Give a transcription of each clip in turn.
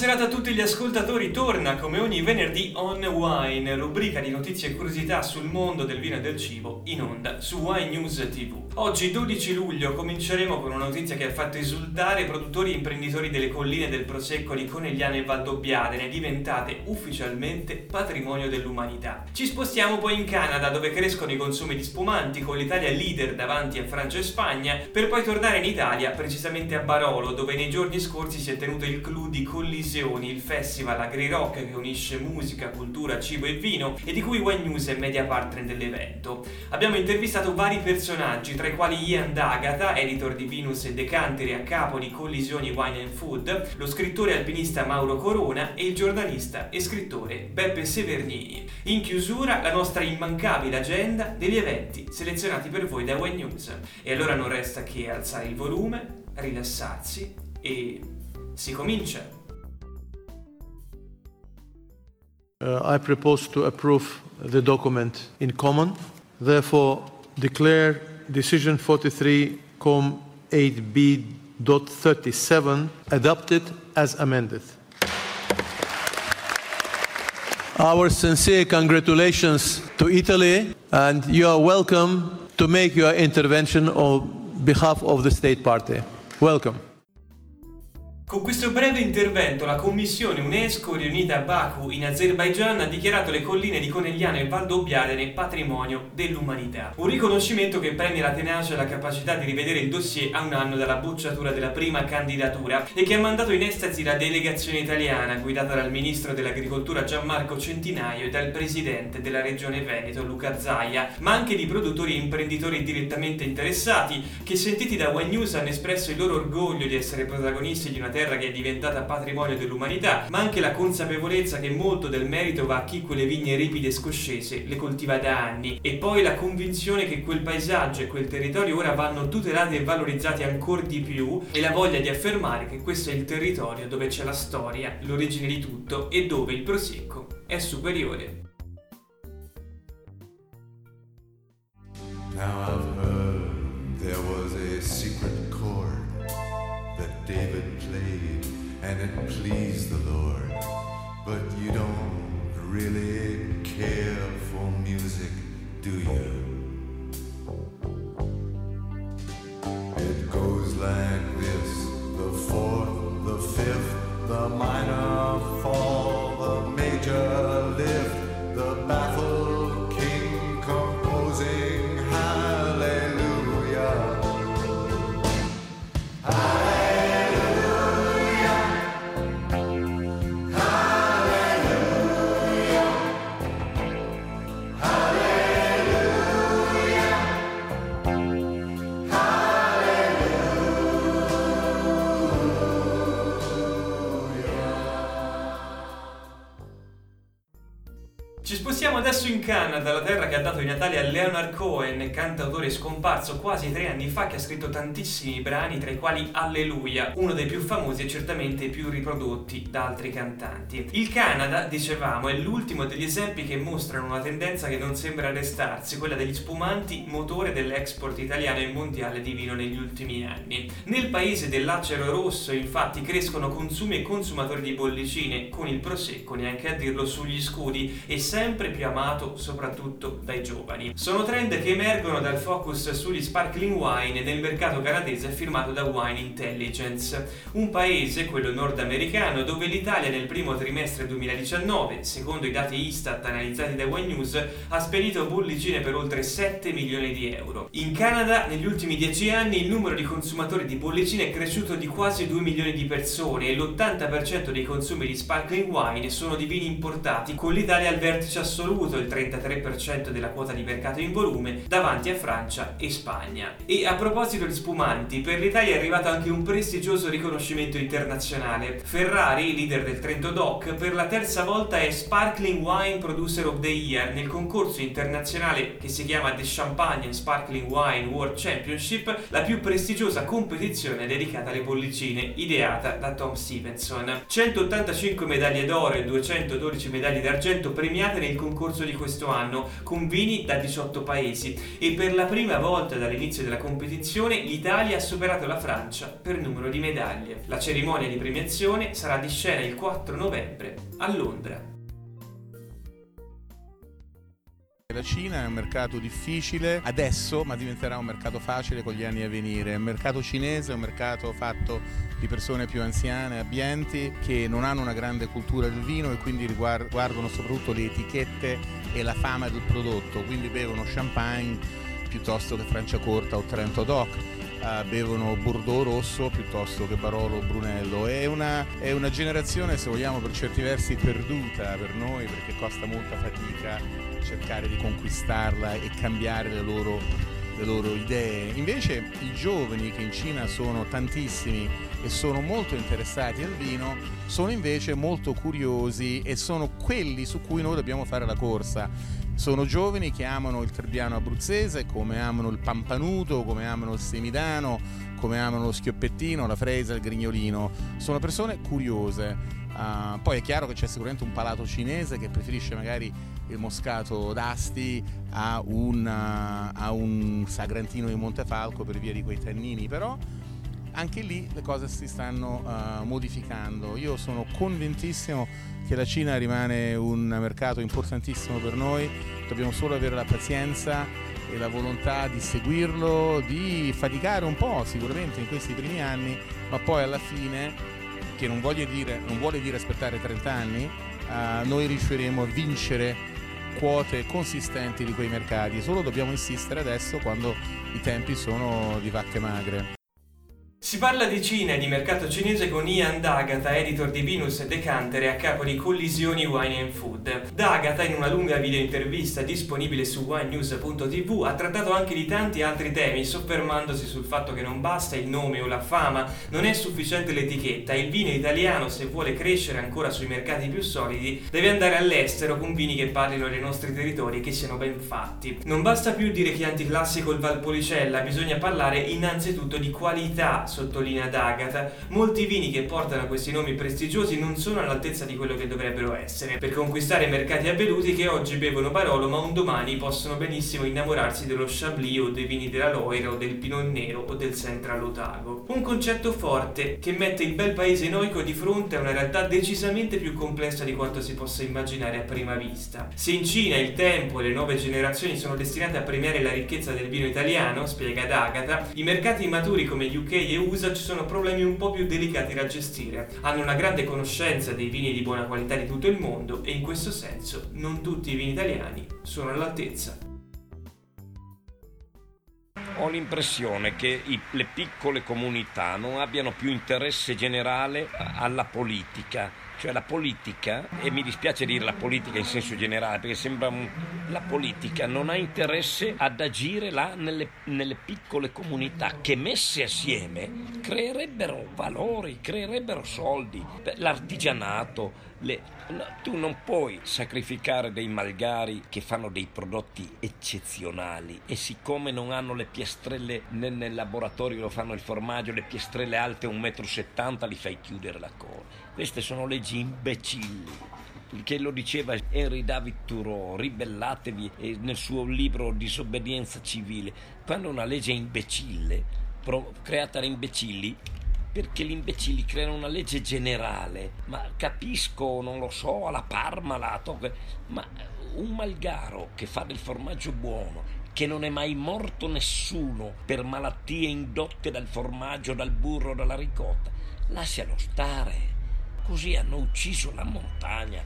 Serata a tutti gli ascoltatori, torna come ogni venerdì On Wine, rubrica di notizie e curiosità sul mondo del vino e del cibo in onda su Wine News TV. Oggi 12 luglio cominceremo con una notizia che ha fatto esultare i produttori e imprenditori delle colline del Prosecco di Conegliano e Valdobbiadene, diventate ufficialmente patrimonio dell'umanità. Ci spostiamo poi in Canada dove crescono i consumi di spumanti con l'Italia leader davanti a Francia e Spagna, per poi tornare in Italia, precisamente a Barolo, dove nei giorni scorsi si è tenuto il clou di Collisioni, il festival agri-rock che unisce musica, cultura, cibo e vino e di cui Wine News è media partner dell'evento. Abbiamo intervistato vari personaggi, tra i quali Ian D'Agata, editor di Venus e Decanteri a capo di Collisioni Wine and Food, lo scrittore alpinista Mauro Corona e il giornalista e scrittore Beppe Severnini. In chiusura la nostra immancabile agenda degli eventi selezionati per voi da Wine News. E allora non resta che alzare il volume, rilassarsi e si comincia! Uh, I propose to approve the document in common. Therefore, declare decision 43 com 8b dot 37 adopted as amended. Our sincere congratulations to Italy, and you are welcome to make your intervention on behalf of the state party. Welcome. Con questo breve intervento la Commissione UNESCO riunita a Baku in Azerbaigian ha dichiarato le colline di Conegliano e Valdobbiadene patrimonio dell'umanità. Un riconoscimento che premia la tenacia e la capacità di rivedere il dossier a un anno dalla bocciatura della prima candidatura e che ha mandato in estasi la delegazione italiana guidata dal ministro dell'agricoltura Gianmarco Centinaio e dal presidente della regione Veneto Luca Zaia, ma anche di produttori e imprenditori direttamente interessati che sentiti da One News hanno espresso il loro orgoglio di essere protagonisti di una terra terra che è diventata patrimonio dell'umanità, ma anche la consapevolezza che molto del merito va a chi quelle vigne ripide scoscese le coltiva da anni, e poi la convinzione che quel paesaggio e quel territorio ora vanno tutelati e valorizzati ancora di più, e la voglia di affermare che questo è il territorio dove c'è la storia, l'origine di tutto e dove il prosecco è superiore. David played and it pleased the Lord. But you don't really care for music, do you? Ci spostiamo adesso in Canada, la terra che ha dato i natali a Leonard Cohen, cantautore scomparso quasi tre anni fa che ha scritto tantissimi brani, tra i quali Alleluia, uno dei più famosi e certamente più riprodotti da altri cantanti. Il Canada, dicevamo, è l'ultimo degli esempi che mostrano una tendenza che non sembra arrestarsi, quella degli spumanti, motore dell'export italiano e mondiale di vino negli ultimi anni. Nel paese dell'acero rosso, infatti, crescono consumi e consumatori di bollicine, con il prosecco, neanche a dirlo, sugli scudi e sempre più amato soprattutto dai giovani. Sono trend che emergono dal focus sugli sparkling wine nel mercato canadese firmato da Wine Intelligence, un paese, quello nordamericano, dove l'Italia nel primo trimestre 2019, secondo i dati Istat analizzati da Wine News, ha spedito bollicine per oltre 7 milioni di euro. In Canada, negli ultimi 10 anni, il numero di consumatori di bollicine è cresciuto di quasi 2 milioni di persone e l'80% dei consumi di sparkling wine sono di vini importati, con l'Italia al vertice vertice assoluto, il 33% della quota di mercato in volume, davanti a Francia e Spagna. E a proposito di spumanti, per l'Italia è arrivato anche un prestigioso riconoscimento internazionale. Ferrari, leader del Trento Doc, per la terza volta è Sparkling Wine Producer of the Year nel concorso internazionale che si chiama The Champagne and Sparkling Wine World Championship, la più prestigiosa competizione dedicata alle bollicine, ideata da Tom Stevenson. 185 medaglie d'oro e 212 medaglie d'argento premiate nel concorso di questo anno, con vini da 18 paesi, e per la prima volta dall'inizio della competizione l'Italia ha superato la Francia per numero di medaglie. La cerimonia di premiazione sarà di scena il 4 novembre a Londra. La Cina è un mercato difficile adesso, ma diventerà un mercato facile con gli anni a venire. Il mercato cinese è un mercato fatto di persone più anziane, abbienti, che non hanno una grande cultura del vino e quindi guardano soprattutto le etichette e la fama del prodotto, quindi bevono champagne piuttosto che Franciacorta o Trento Doc uh, bevono Bordeaux rosso piuttosto che Barolo o Brunello. È una, è una generazione, se vogliamo, per certi versi perduta per noi perché costa molta fatica cercare di conquistarla e cambiare le loro, le loro idee. Invece i giovani che in Cina sono tantissimi e sono molto interessati al vino, sono invece molto curiosi e sono quelli su cui noi dobbiamo fare la corsa sono giovani che amano il trebbiano abruzzese come amano il pampanuto, come amano il semidano, come amano lo schioppettino, la fresa, il grignolino. Sono persone curiose. Uh, poi è chiaro che c'è sicuramente un palato cinese che preferisce magari il moscato d'Asti a un, a un sagrantino di Montefalco per via di quei tannini, però anche lì le cose si stanno uh, modificando. Io sono convintissimo che la Cina rimane un mercato importantissimo per noi, dobbiamo solo avere la pazienza e la volontà di seguirlo, di faticare un po' sicuramente in questi primi anni, ma poi alla fine, che non, dire, non vuole dire aspettare 30 anni, uh, noi riusciremo a vincere quote consistenti di quei mercati, solo dobbiamo insistere adesso quando i tempi sono di vacche magre. Si parla di Cina e di mercato cinese con Ian D'Agata, editor di Venus e Decanter e a capo di Collisioni Wine and Food. D'Agata, in una lunga video intervista disponibile su winenews.tv, ha trattato anche di tanti altri temi, soffermandosi sul fatto che non basta il nome o la fama, non è sufficiente l'etichetta. Il vino italiano, se vuole crescere ancora sui mercati più solidi, deve andare all'estero con vini che parlino dei nostri territori e che siano ben fatti. Non basta più dire Chianti Classico il Valpolicella, bisogna parlare innanzitutto di qualità sottolinea D'Agata, molti vini che portano questi nomi prestigiosi non sono all'altezza di quello che dovrebbero essere, per conquistare mercati avveduti che oggi bevono Barolo ma un domani possono benissimo innamorarsi dello Chablis o dei vini della Loira o del Pinot Nero o del Central Otago. Un concetto forte che mette il bel paese noico di fronte a una realtà decisamente più complessa di quanto si possa immaginare a prima vista. Se in Cina il tempo e le nuove generazioni sono destinate a premiare la ricchezza del vino italiano, spiega D'Agata, i mercati maturi come UK e USA ci sono problemi un po' più delicati da gestire. Hanno una grande conoscenza dei vini di buona qualità di tutto il mondo e in questo senso non tutti i vini italiani sono all'altezza. Ho l'impressione che i, le piccole comunità non abbiano più interesse generale alla politica cioè la politica, e mi dispiace dire la politica in senso generale, perché sembra un, la politica non ha interesse ad agire là nelle, nelle piccole comunità che messe assieme creerebbero valori, creerebbero soldi, l'artigianato, le, no, tu non puoi sacrificare dei malgari che fanno dei prodotti eccezionali e siccome non hanno le piastrelle nel, nel laboratorio lo fanno il formaggio, le piastrelle alte 1,70 m li fai chiudere la coda. Queste sono leggi imbecilli che lo diceva Henry David Thoreau, ribellatevi nel suo libro Disobbedienza civile. Quando una legge è imbecille, creata da imbecilli, perché gli imbecilli creano una legge generale, ma capisco, non lo so, alla Parmalat, ma un malgaro che fa del formaggio buono, che non è mai morto nessuno per malattie indotte dal formaggio, dal burro, dalla ricotta, lascialo stare Così hanno ucciso la montagna,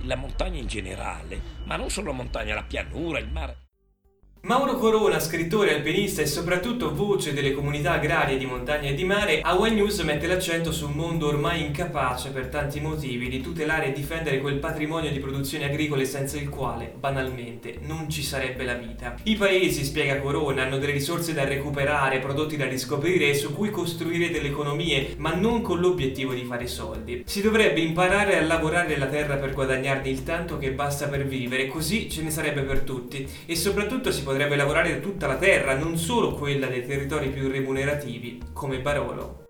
la montagna in generale, ma non solo la montagna, la pianura, il mare. Mauro Corona, scrittore, alpinista e soprattutto voce delle comunità agrarie di montagna e di mare, a One News mette l'accento su un mondo ormai incapace per tanti motivi di tutelare e difendere quel patrimonio di produzioni agricole senza il quale, banalmente, non ci sarebbe la vita. I paesi, spiega Corona, hanno delle risorse da recuperare, prodotti da riscoprire e su cui costruire delle economie, ma non con l'obiettivo di fare soldi. Si dovrebbe imparare a lavorare la terra per guadagnarne il tanto che basta per vivere, così ce ne sarebbe per tutti e soprattutto si potrebbe potrebbe lavorare tutta la terra, non solo quella dei territori più remunerativi, come Barolo.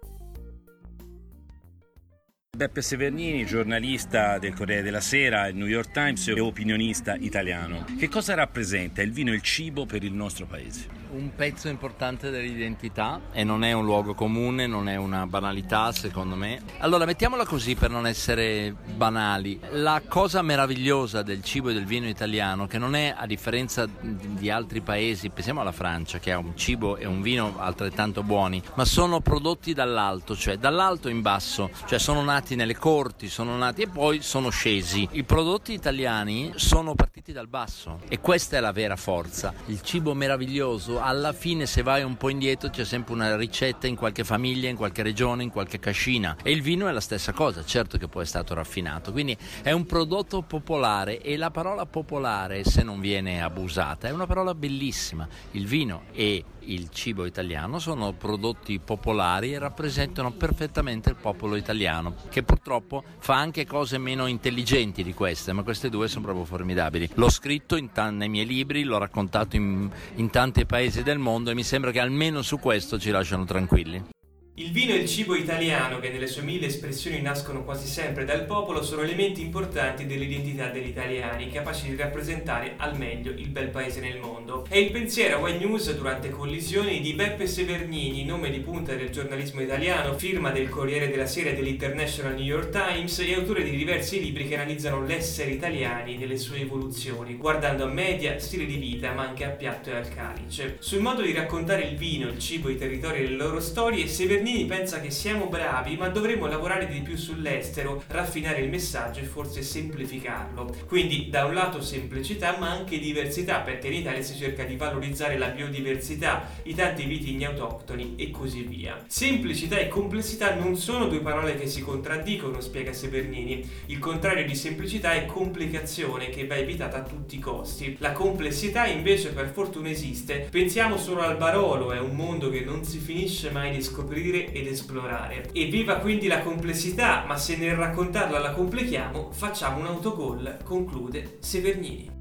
Beppe Severnini, giornalista del Corriere della Sera, il New York Times e opinionista italiano. Che cosa rappresenta il vino e il cibo per il nostro paese? Un pezzo importante dell'identità e non è un luogo comune, non è una banalità secondo me. Allora mettiamola così per non essere banali. La cosa meravigliosa del cibo e del vino italiano, che non è a differenza di altri paesi, pensiamo alla Francia che ha un cibo e un vino altrettanto buoni, ma sono prodotti dall'alto, cioè dall'alto in basso, cioè sono nati nelle corti, sono nati e poi sono scesi. I prodotti italiani sono partiti dal basso e questa è la vera forza. Il cibo meraviglioso alla fine se vai un po' indietro c'è sempre una ricetta in qualche famiglia, in qualche regione, in qualche cascina. E il vino è la stessa cosa, certo che poi è stato raffinato, quindi è un prodotto popolare e la parola popolare se non viene abusata è una parola bellissima, il vino e il cibo italiano sono prodotti popolari e rappresentano perfettamente il popolo italiano, che purtroppo fa anche cose meno intelligenti di queste, ma queste due sono proprio formidabili. L'ho scritto t- nei miei libri, l'ho raccontato in, in tanti paesi paesi del mondo e mi sembra che almeno su questo ci lasciano tranquilli. Il vino e il cibo italiano, che nelle sue mille espressioni nascono quasi sempre dal popolo, sono elementi importanti dell'identità degli italiani, capaci di rappresentare al meglio il bel paese nel mondo. È il pensiero a Wine News durante collisioni di Beppe Severnini, nome di punta del giornalismo italiano, firma del Corriere della Sera e dell'International New York Times e autore di diversi libri che analizzano l'essere italiani nelle sue evoluzioni, guardando a media, stile di vita, ma anche a piatto e al calice. Sul modo di raccontare il vino, il cibo, i territori e le loro storie, Severnini Bernini pensa che siamo bravi, ma dovremmo lavorare di più sull'estero, raffinare il messaggio e forse semplificarlo. Quindi da un lato semplicità, ma anche diversità, perché in Italia si cerca di valorizzare la biodiversità, i tanti vitigni autoctoni e così via. Semplicità e complessità non sono due parole che si contraddicono, spiega Severnini. Il contrario di semplicità è complicazione che va evitata a tutti i costi. La complessità invece per fortuna esiste. Pensiamo solo al Barolo, è un mondo che non si finisce mai di scoprire scoprire ed esplorare. E viva quindi la complessità, ma se nel raccontarla la complichiamo, facciamo un autogol, conclude Severnini.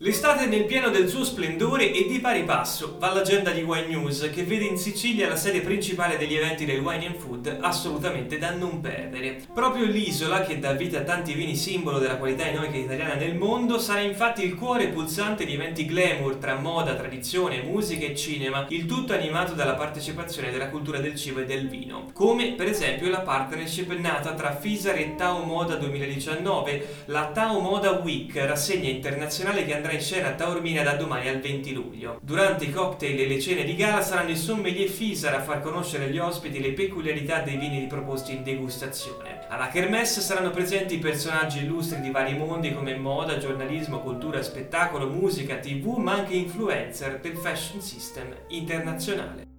L'estate è nel pieno del suo splendore e di pari passo va l'agenda di Wine News che vede in Sicilia la sede principale degli eventi del wine and food assolutamente da non perdere. Proprio l'isola, che dà vita a tanti vini simbolo della qualità enomica italiana nel mondo, sarà infatti il cuore pulsante di eventi glamour tra moda, tradizione, musica e cinema, il tutto animato dalla partecipazione della cultura del cibo e del vino. Come per esempio la partnership nata tra Fisar e Tao Moda 2019, la Tao Moda Week, rassegna internazionale che andrà andrà in scena a Taormina da domani al 20 luglio. Durante i cocktail e le cene di gala saranno i sommelier Fisar a far conoscere agli ospiti le peculiarità dei vini proposti in degustazione. Alla Kermesse saranno presenti personaggi illustri di vari mondi come moda, giornalismo, cultura, spettacolo, musica, tv, ma anche influencer del fashion system internazionale.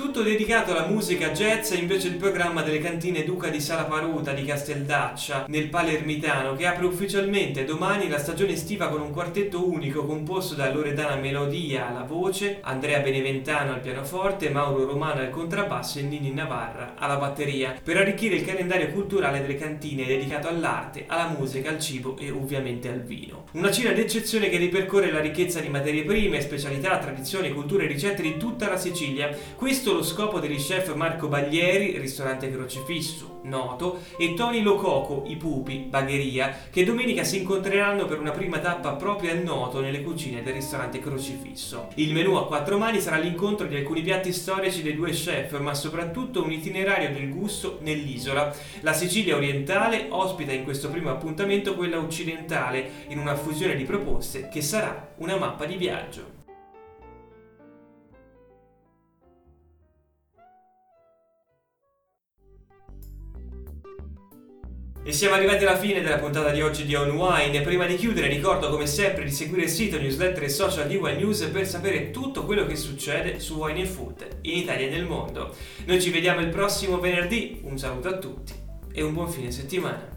Tutto dedicato alla musica jazz è invece il programma delle cantine Duca di Sala Paruta di Casteldaccia nel Palermitano che apre ufficialmente domani la stagione estiva con un quartetto unico composto da Loredana Melodia alla voce, Andrea Beneventano al pianoforte, Mauro Romano al contrabbasso e Nini Navarra alla batteria per arricchire il calendario culturale delle cantine dedicato all'arte, alla musica, al cibo e ovviamente al vino. Una cena d'eccezione che ripercorre la ricchezza di materie prime, specialità, tradizioni, culture e ricette di tutta la Sicilia. Questo questo lo scopo degli chef Marco Baglieri, ristorante Crocifisso, noto, e Tony Lococo, i Pupi, Bagheria, che domenica si incontreranno per una prima tappa proprio a noto nelle cucine del ristorante Crocifisso. Il menù a quattro mani sarà l'incontro di alcuni piatti storici dei due chef, ma soprattutto un itinerario del gusto nell'isola. La Sicilia orientale ospita in questo primo appuntamento quella occidentale, in una fusione di proposte che sarà una mappa di viaggio. E siamo arrivati alla fine della puntata di oggi di On Wine. Prima di chiudere ricordo come sempre di seguire il sito, newsletter e social di Wine News per sapere tutto quello che succede su Wine Food in Italia e nel mondo. Noi ci vediamo il prossimo venerdì, un saluto a tutti e un buon fine settimana.